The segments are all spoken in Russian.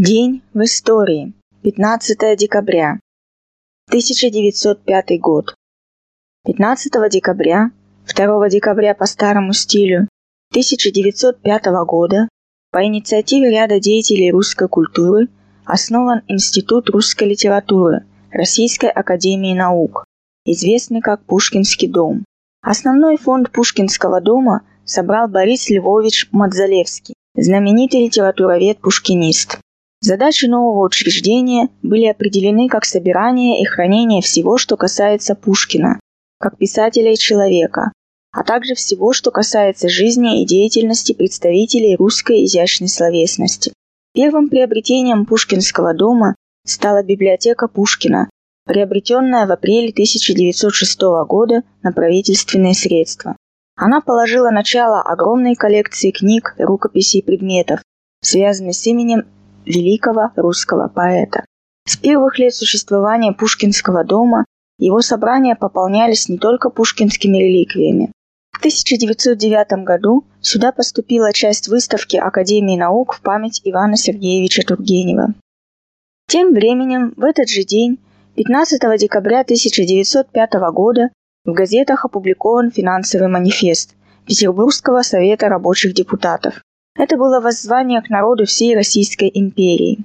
День в истории. 15 декабря. 1905 год. 15 декабря, 2 декабря по старому стилю 1905 года по инициативе ряда деятелей русской культуры основан Институт русской литературы Российской академии наук, известный как Пушкинский дом. Основной фонд Пушкинского дома собрал Борис Львович Мадзалевский, знаменитый литературовед-пушкинист. Задачи нового учреждения были определены как собирание и хранение всего, что касается Пушкина, как писателя и человека, а также всего, что касается жизни и деятельности представителей русской изящной словесности. Первым приобретением Пушкинского дома стала библиотека Пушкина, приобретенная в апреле 1906 года на правительственные средства. Она положила начало огромной коллекции книг, рукописей и предметов, связанных с именем великого русского поэта. С первых лет существования Пушкинского дома его собрания пополнялись не только пушкинскими реликвиями. В 1909 году сюда поступила часть выставки Академии наук в память Ивана Сергеевича Тургенева. Тем временем, в этот же день, 15 декабря 1905 года, в газетах опубликован финансовый манифест Петербургского совета рабочих депутатов. Это было воззвание к народу всей Российской империи.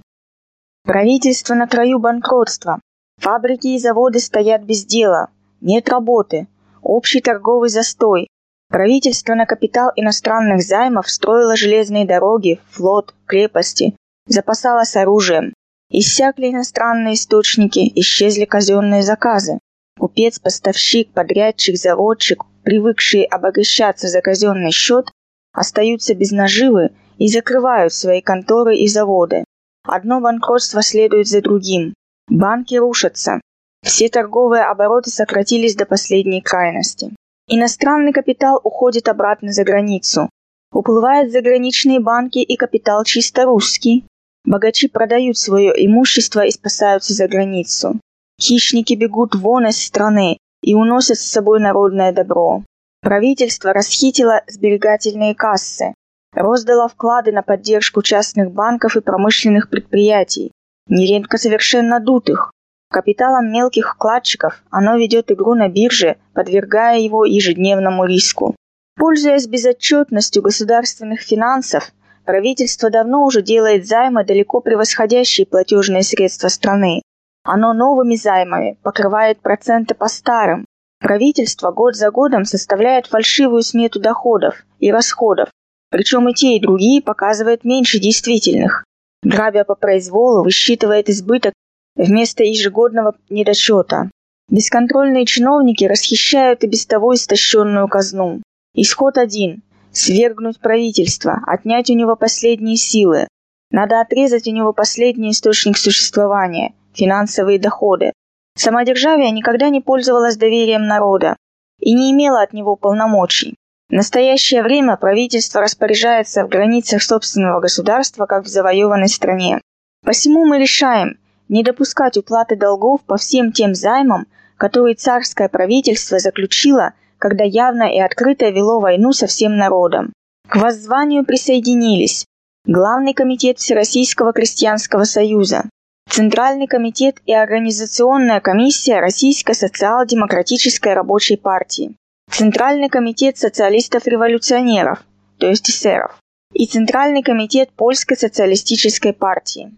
Правительство на краю банкротства. Фабрики и заводы стоят без дела. Нет работы. Общий торговый застой. Правительство на капитал иностранных займов строило железные дороги, флот, крепости, запасалось оружием. Иссякли иностранные источники, исчезли казенные заказы. Купец, поставщик, подрядчик, заводчик, привыкшие обогащаться за казенный счет, остаются без наживы и закрывают свои конторы и заводы. Одно банкротство следует за другим. Банки рушатся. Все торговые обороты сократились до последней крайности. Иностранный капитал уходит обратно за границу. Уплывают заграничные банки и капитал чисто русский. Богачи продают свое имущество и спасаются за границу. Хищники бегут вон из страны и уносят с собой народное добро. Правительство расхитило сберегательные кассы, роздало вклады на поддержку частных банков и промышленных предприятий, нередко совершенно дутых. Капиталом мелких вкладчиков оно ведет игру на бирже, подвергая его ежедневному риску. Пользуясь безотчетностью государственных финансов, правительство давно уже делает займы, далеко превосходящие платежные средства страны. Оно новыми займами покрывает проценты по старым, Правительство год за годом составляет фальшивую смету доходов и расходов, причем и те, и другие показывают меньше действительных. Грабя по произволу, высчитывает избыток вместо ежегодного недосчета. Бесконтрольные чиновники расхищают и без того истощенную казну. Исход один – свергнуть правительство, отнять у него последние силы. Надо отрезать у него последний источник существования – финансовые доходы. Самодержавие никогда не пользовалось доверием народа и не имело от него полномочий. В настоящее время правительство распоряжается в границах собственного государства, как в завоеванной стране. Посему мы решаем не допускать уплаты долгов по всем тем займам, которые царское правительство заключило, когда явно и открыто вело войну со всем народом. К воззванию присоединились Главный комитет Всероссийского крестьянского союза, Центральный комитет и Организационная комиссия Российской социал-демократической рабочей партии, Центральный комитет социалистов-революционеров, то есть эсеров, и Центральный комитет Польской социалистической партии.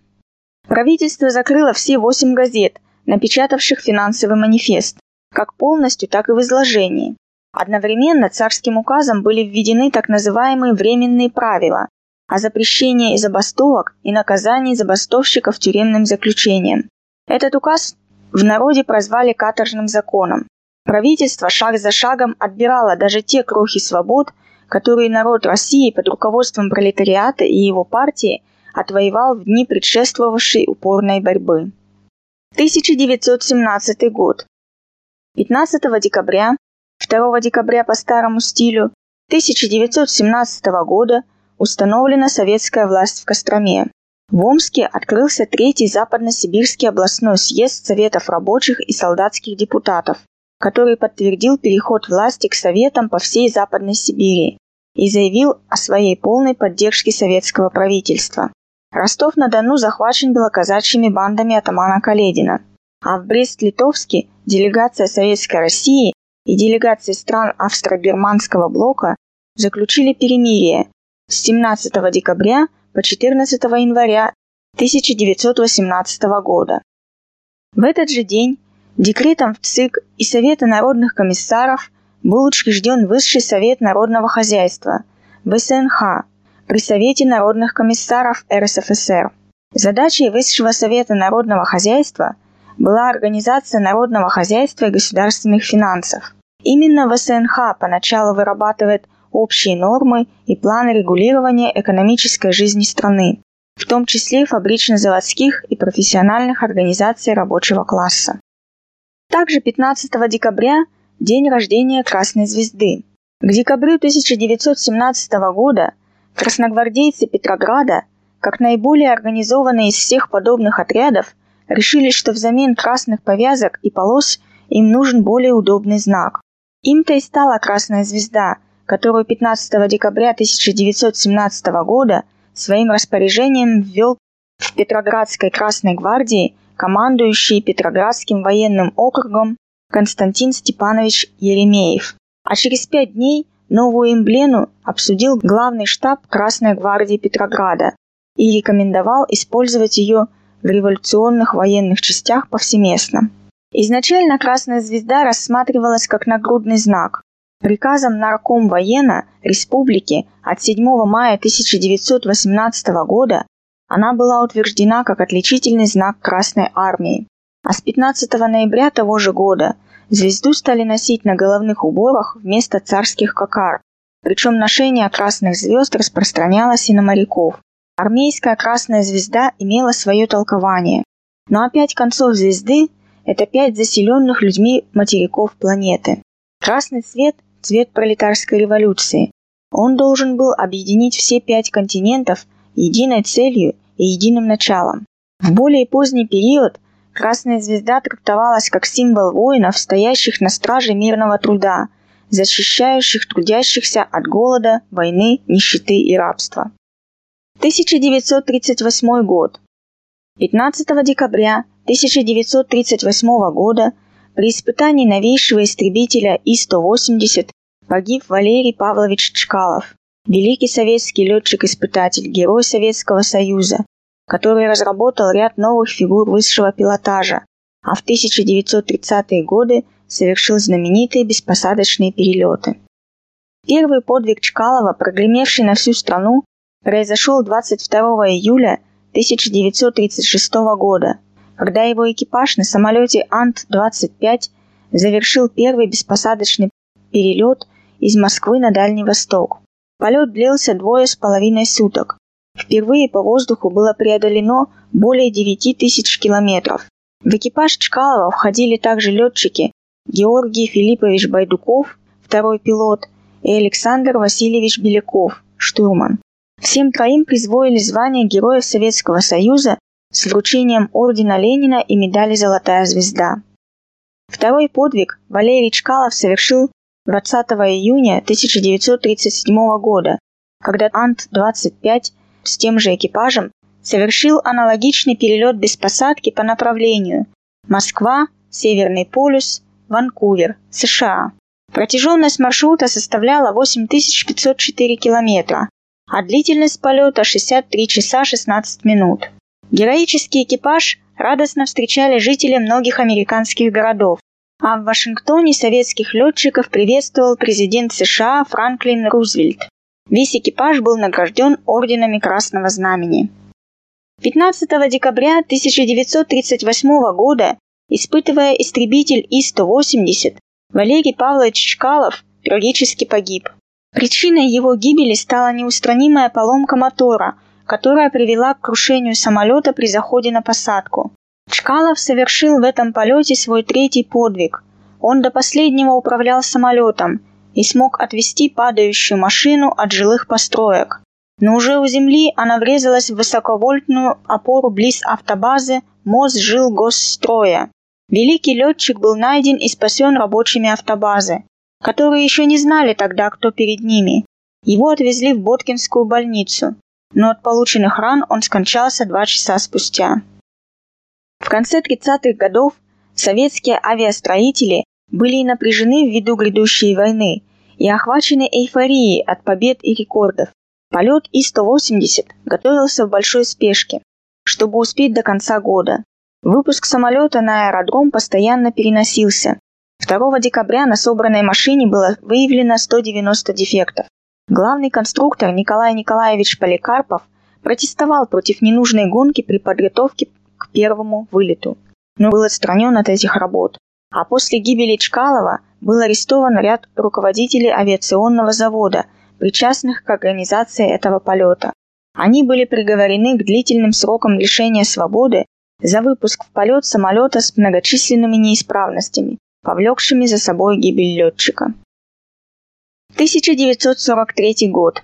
Правительство закрыло все восемь газет, напечатавших финансовый манифест, как полностью, так и в изложении. Одновременно царским указом были введены так называемые временные правила, о запрещении забастовок и наказании забастовщиков тюремным заключением. Этот указ в народе прозвали каторжным законом. Правительство шаг за шагом отбирало даже те крохи свобод, которые народ России под руководством пролетариата и его партии отвоевал в дни предшествовавшей упорной борьбы. 1917 год. 15 декабря, 2 декабря по старому стилю 1917 года – установлена советская власть в Костроме. В Омске открылся третий западно-сибирский областной съезд Советов рабочих и солдатских депутатов, который подтвердил переход власти к Советам по всей Западной Сибири и заявил о своей полной поддержке советского правительства. Ростов-на-Дону захвачен белоказачьими бандами атамана Каледина, а в Брест-Литовске делегация Советской России и делегации стран Австро-Бирманского блока заключили перемирие с 17 декабря по 14 января 1918 года. В этот же день декретом в ЦИК и Совета народных комиссаров был учрежден Высший совет народного хозяйства – ВСНХ при Совете народных комиссаров РСФСР. Задачей Высшего совета народного хозяйства была организация народного хозяйства и государственных финансов. Именно ВСНХ поначалу вырабатывает общие нормы и планы регулирования экономической жизни страны, в том числе фабрично-заводских и профессиональных организаций рабочего класса. Также 15 декабря – день рождения Красной Звезды. К декабрю 1917 года красногвардейцы Петрограда, как наиболее организованные из всех подобных отрядов, решили, что взамен красных повязок и полос им нужен более удобный знак. Им-то и стала Красная Звезда, которую 15 декабря 1917 года своим распоряжением ввел в Петроградской Красной гвардии командующий Петроградским военным округом Константин Степанович Еремеев. А через пять дней новую эмблему обсудил главный штаб Красной гвардии Петрограда и рекомендовал использовать ее в революционных военных частях повсеместно. Изначально Красная Звезда рассматривалась как нагрудный знак, Приказом Нарком воена Республики от 7 мая 1918 года она была утверждена как отличительный знак Красной Армии. А с 15 ноября того же года звезду стали носить на головных уборах вместо царских кокар. Причем ношение красных звезд распространялось и на моряков. Армейская красная звезда имела свое толкование. Но опять концов звезды – это пять заселенных людьми материков планеты. Красный цвет – цвет пролетарской революции. Он должен был объединить все пять континентов единой целью и единым началом. В более поздний период Красная Звезда трактовалась как символ воинов, стоящих на страже мирного труда, защищающих трудящихся от голода, войны, нищеты и рабства. 1938 год. 15 декабря 1938 года при испытании новейшего истребителя И-180 погиб Валерий Павлович Чкалов, великий советский летчик-испытатель, герой Советского Союза, который разработал ряд новых фигур высшего пилотажа, а в 1930-е годы совершил знаменитые беспосадочные перелеты. Первый подвиг Чкалова, прогремевший на всю страну, произошел 22 июля 1936 года, когда его экипаж на самолете Ант-25 завершил первый беспосадочный перелет из Москвы на Дальний Восток. Полет длился двое с половиной суток. Впервые по воздуху было преодолено более 9 тысяч километров. В экипаж Чкалова входили также летчики Георгий Филиппович Байдуков, второй пилот, и Александр Васильевич Беляков, штурман. Всем троим призвоили звание Героев Советского Союза с вручением ордена Ленина и медали «Золотая звезда». Второй подвиг Валерий Чкалов совершил 20 июня 1937 года, когда Ант-25 с тем же экипажем совершил аналогичный перелет без посадки по направлению Москва, Северный полюс, Ванкувер, США. Протяженность маршрута составляла 8504 километра, а длительность полета 63 часа 16 минут. Героический экипаж радостно встречали жители многих американских городов, а в Вашингтоне советских летчиков приветствовал президент США Франклин Рузвельт. Весь экипаж был награжден орденами Красного Знамени. 15 декабря 1938 года, испытывая истребитель И-180, Валерий Павлович Чкалов трагически погиб. Причиной его гибели стала неустранимая поломка мотора, которая привела к крушению самолета при заходе на посадку. Чкалов совершил в этом полете свой третий подвиг. Он до последнего управлял самолетом и смог отвести падающую машину от жилых построек. Но уже у земли она врезалась в высоковольтную опору близ автобазы МОЗ жил госстроя. Великий летчик был найден и спасен рабочими автобазы, которые еще не знали тогда, кто перед ними. Его отвезли в Боткинскую больницу. Но от полученных ран он скончался два часа спустя. В конце 30-х годов советские авиастроители были напряжены ввиду грядущей войны и охвачены эйфорией от побед и рекордов. Полет И-180 готовился в большой спешке, чтобы успеть до конца года. Выпуск самолета на аэродром постоянно переносился. 2 декабря на собранной машине было выявлено 190 дефектов. Главный конструктор Николай Николаевич Поликарпов протестовал против ненужной гонки при подготовке к первому вылету, но был отстранен от этих работ. А после гибели Чкалова был арестован ряд руководителей авиационного завода, причастных к организации этого полета. Они были приговорены к длительным срокам лишения свободы за выпуск в полет самолета с многочисленными неисправностями, повлекшими за собой гибель летчика. 1943 год.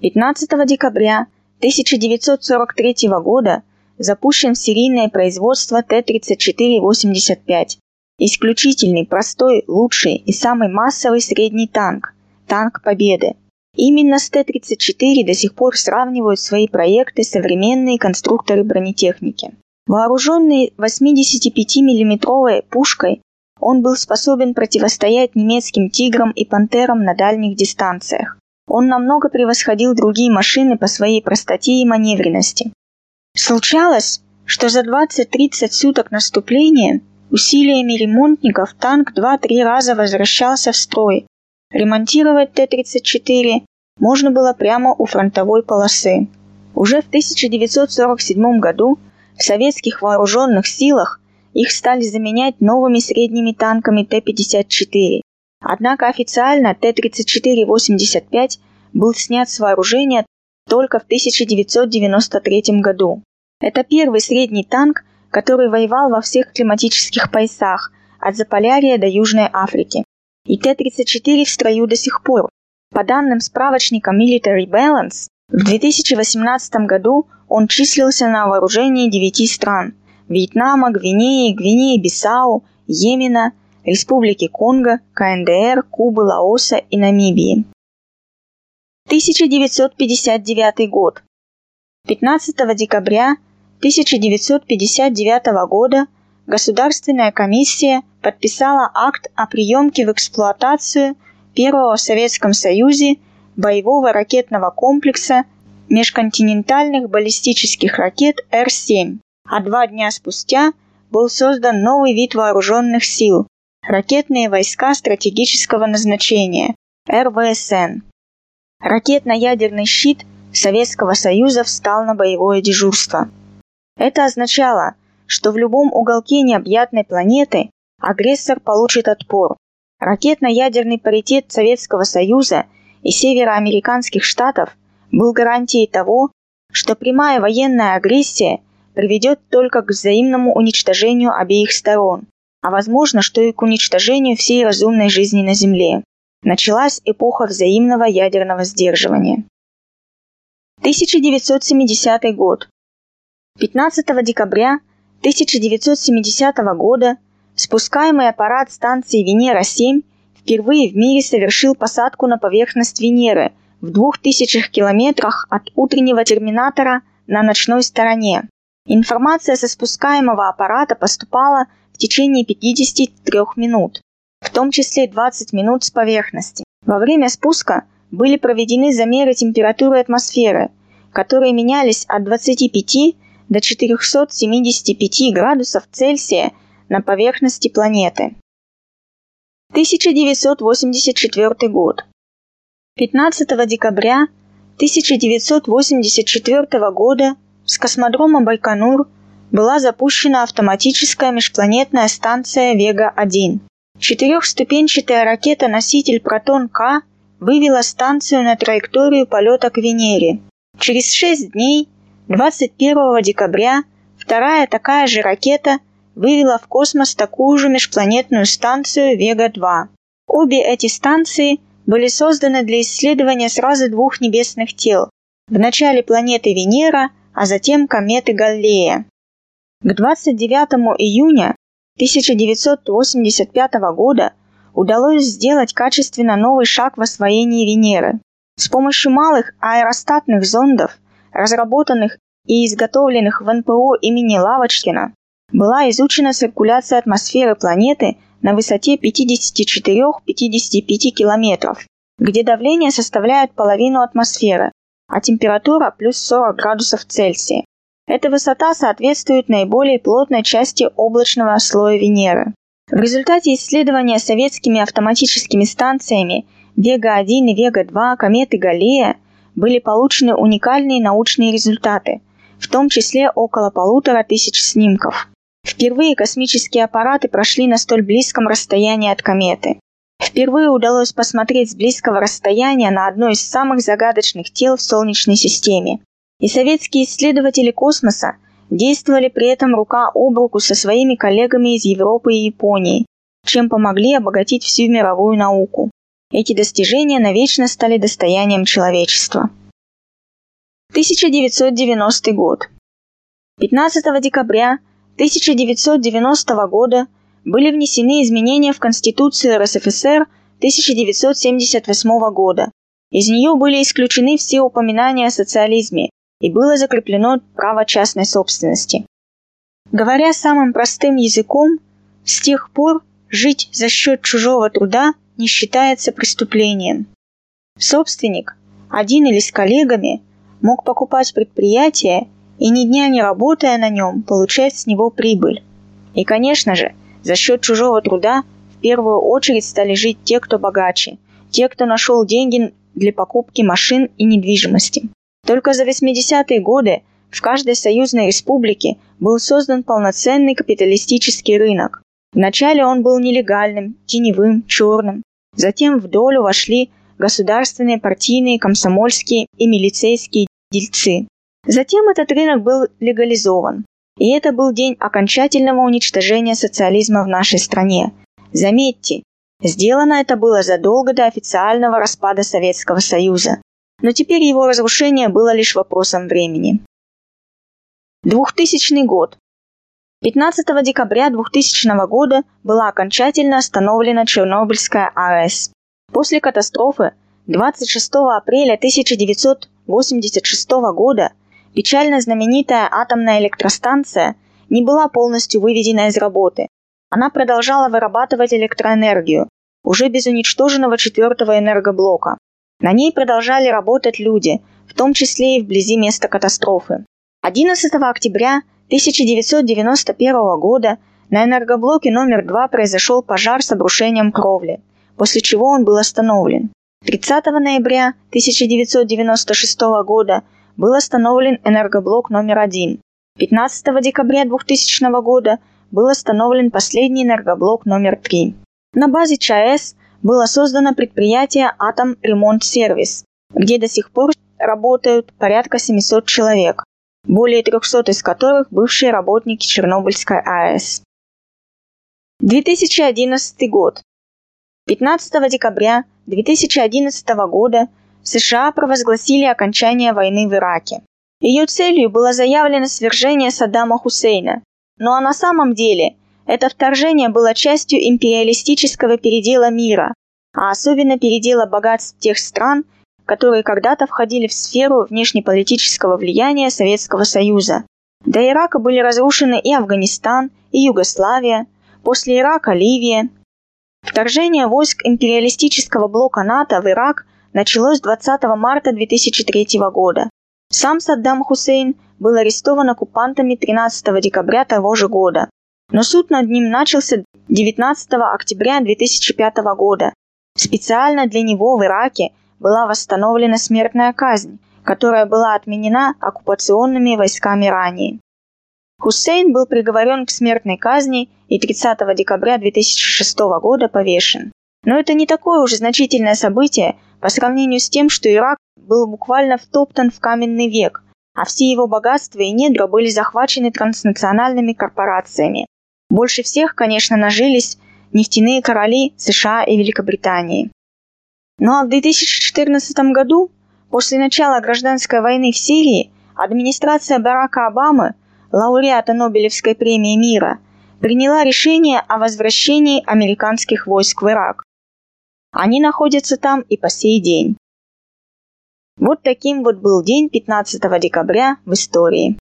15 декабря 1943 года запущен серийное производство Т-34-85. Исключительный, простой, лучший и самый массовый средний танк. Танк Победы. Именно с Т-34 до сих пор сравнивают свои проекты современные конструкторы бронетехники. Вооруженный 85 миллиметровой пушкой, он был способен противостоять немецким «Тиграм» и «Пантерам» на дальних дистанциях. Он намного превосходил другие машины по своей простоте и маневренности. Случалось, что за 20-30 суток наступления усилиями ремонтников танк 2-3 раза возвращался в строй. Ремонтировать Т-34 можно было прямо у фронтовой полосы. Уже в 1947 году в советских вооруженных силах их стали заменять новыми средними танками Т-54. Однако официально Т-34-85 был снят с вооружения только в 1993 году. Это первый средний танк, который воевал во всех климатических поясах, от Заполярья до Южной Африки. И Т-34 в строю до сих пор. По данным справочника Military Balance, в 2018 году он числился на вооружении 9 стран – Вьетнама, Гвинеи, Гвинеи-Бисау, Йемена, Республики Конго, КНДР, Кубы, Лаоса и Намибии. 1959 год. 15 декабря 1959 года Государственная комиссия подписала акт о приемке в эксплуатацию первого в Советском Союзе боевого ракетного комплекса межконтинентальных баллистических ракет Р-7 а два дня спустя был создан новый вид вооруженных сил – ракетные войска стратегического назначения – РВСН. Ракетно-ядерный щит Советского Союза встал на боевое дежурство. Это означало, что в любом уголке необъятной планеты агрессор получит отпор. Ракетно-ядерный паритет Советского Союза и североамериканских штатов был гарантией того, что прямая военная агрессия – приведет только к взаимному уничтожению обеих сторон, а возможно, что и к уничтожению всей разумной жизни на Земле. Началась эпоха взаимного ядерного сдерживания. 1970 год. 15 декабря 1970 года спускаемый аппарат станции Венера-7 впервые в мире совершил посадку на поверхность Венеры в 2000 километрах от утреннего терминатора на ночной стороне. Информация со спускаемого аппарата поступала в течение 53 минут, в том числе 20 минут с поверхности. Во время спуска были проведены замеры температуры атмосферы, которые менялись от 25 до 475 градусов Цельсия на поверхности планеты. 1984 год. 15 декабря 1984 года с космодрома Байконур была запущена автоматическая межпланетная станция Вега-1. Четырехступенчатая ракета-носитель «Протон-К» вывела станцию на траекторию полета к Венере. Через шесть дней, 21 декабря, вторая такая же ракета вывела в космос такую же межпланетную станцию Вега-2. Обе эти станции были созданы для исследования сразу двух небесных тел. В начале планеты Венера – а затем кометы Галлея. К 29 июня 1985 года удалось сделать качественно новый шаг в освоении Венеры. С помощью малых аэростатных зондов разработанных и изготовленных в НПО имени Лавочкина, была изучена циркуляция атмосферы планеты на высоте 54-55 километров, где давление составляет половину атмосферы, а температура плюс 40 градусов Цельсия. Эта высота соответствует наиболее плотной части облачного слоя Венеры. В результате исследования советскими автоматическими станциями Вега-1 и Вега-2 кометы Галлея были получены уникальные научные результаты, в том числе около полутора тысяч снимков. Впервые космические аппараты прошли на столь близком расстоянии от кометы. Впервые удалось посмотреть с близкого расстояния на одно из самых загадочных тел в Солнечной системе. И советские исследователи космоса действовали при этом рука об руку со своими коллегами из Европы и Японии, чем помогли обогатить всю мировую науку. Эти достижения навечно стали достоянием человечества. 1990 год. 15 декабря 1990 года были внесены изменения в Конституцию РСФСР 1978 года. Из нее были исключены все упоминания о социализме и было закреплено право частной собственности. Говоря самым простым языком, с тех пор жить за счет чужого труда не считается преступлением. Собственник, один или с коллегами, мог покупать предприятие и ни дня не работая на нем, получать с него прибыль. И, конечно же, за счет чужого труда в первую очередь стали жить те, кто богаче, те, кто нашел деньги для покупки машин и недвижимости. Только за 80-е годы в каждой союзной республике был создан полноценный капиталистический рынок. Вначале он был нелегальным, теневым, черным. Затем в долю вошли государственные, партийные, комсомольские и милицейские дельцы. Затем этот рынок был легализован. И это был день окончательного уничтожения социализма в нашей стране. Заметьте, сделано это было задолго до официального распада Советского Союза. Но теперь его разрушение было лишь вопросом времени. 2000 год. 15 декабря 2000 года была окончательно остановлена Чернобыльская АЭС. После катастрофы 26 апреля 1986 года Печально знаменитая атомная электростанция не была полностью выведена из работы. Она продолжала вырабатывать электроэнергию, уже без уничтоженного четвертого энергоблока. На ней продолжали работать люди, в том числе и вблизи места катастрофы. 11 октября 1991 года на энергоблоке номер 2 произошел пожар с обрушением кровли, после чего он был остановлен. 30 ноября 1996 года был остановлен энергоблок номер один. 15 декабря 2000 года был остановлен последний энергоблок номер 3. На базе ЧАЭС было создано предприятие «Атом Ремонт Сервис», где до сих пор работают порядка 700 человек, более 300 из которых бывшие работники Чернобыльской АЭС. 2011 год. 15 декабря 2011 года США провозгласили окончание войны в Ираке. Ее целью было заявлено свержение Саддама Хусейна. Ну а на самом деле это вторжение было частью империалистического передела мира, а особенно передела богатств тех стран, которые когда-то входили в сферу внешнеполитического влияния Советского Союза. До Ирака были разрушены и Афганистан, и Югославия, после Ирака Ливия. Вторжение войск империалистического блока НАТО в Ирак началось 20 марта 2003 года. Сам Саддам Хусейн был арестован оккупантами 13 декабря того же года. Но суд над ним начался 19 октября 2005 года. Специально для него в Ираке была восстановлена смертная казнь, которая была отменена оккупационными войсками ранее. Хусейн был приговорен к смертной казни и 30 декабря 2006 года повешен. Но это не такое уже значительное событие по сравнению с тем, что Ирак был буквально втоптан в каменный век, а все его богатства и недра были захвачены транснациональными корпорациями. Больше всех, конечно, нажились нефтяные короли США и Великобритании. Ну а в 2014 году, после начала гражданской войны в Сирии, администрация Барака Обамы, лауреата Нобелевской премии мира, приняла решение о возвращении американских войск в Ирак. Они находятся там и по сей день. Вот таким вот был день 15 декабря в истории.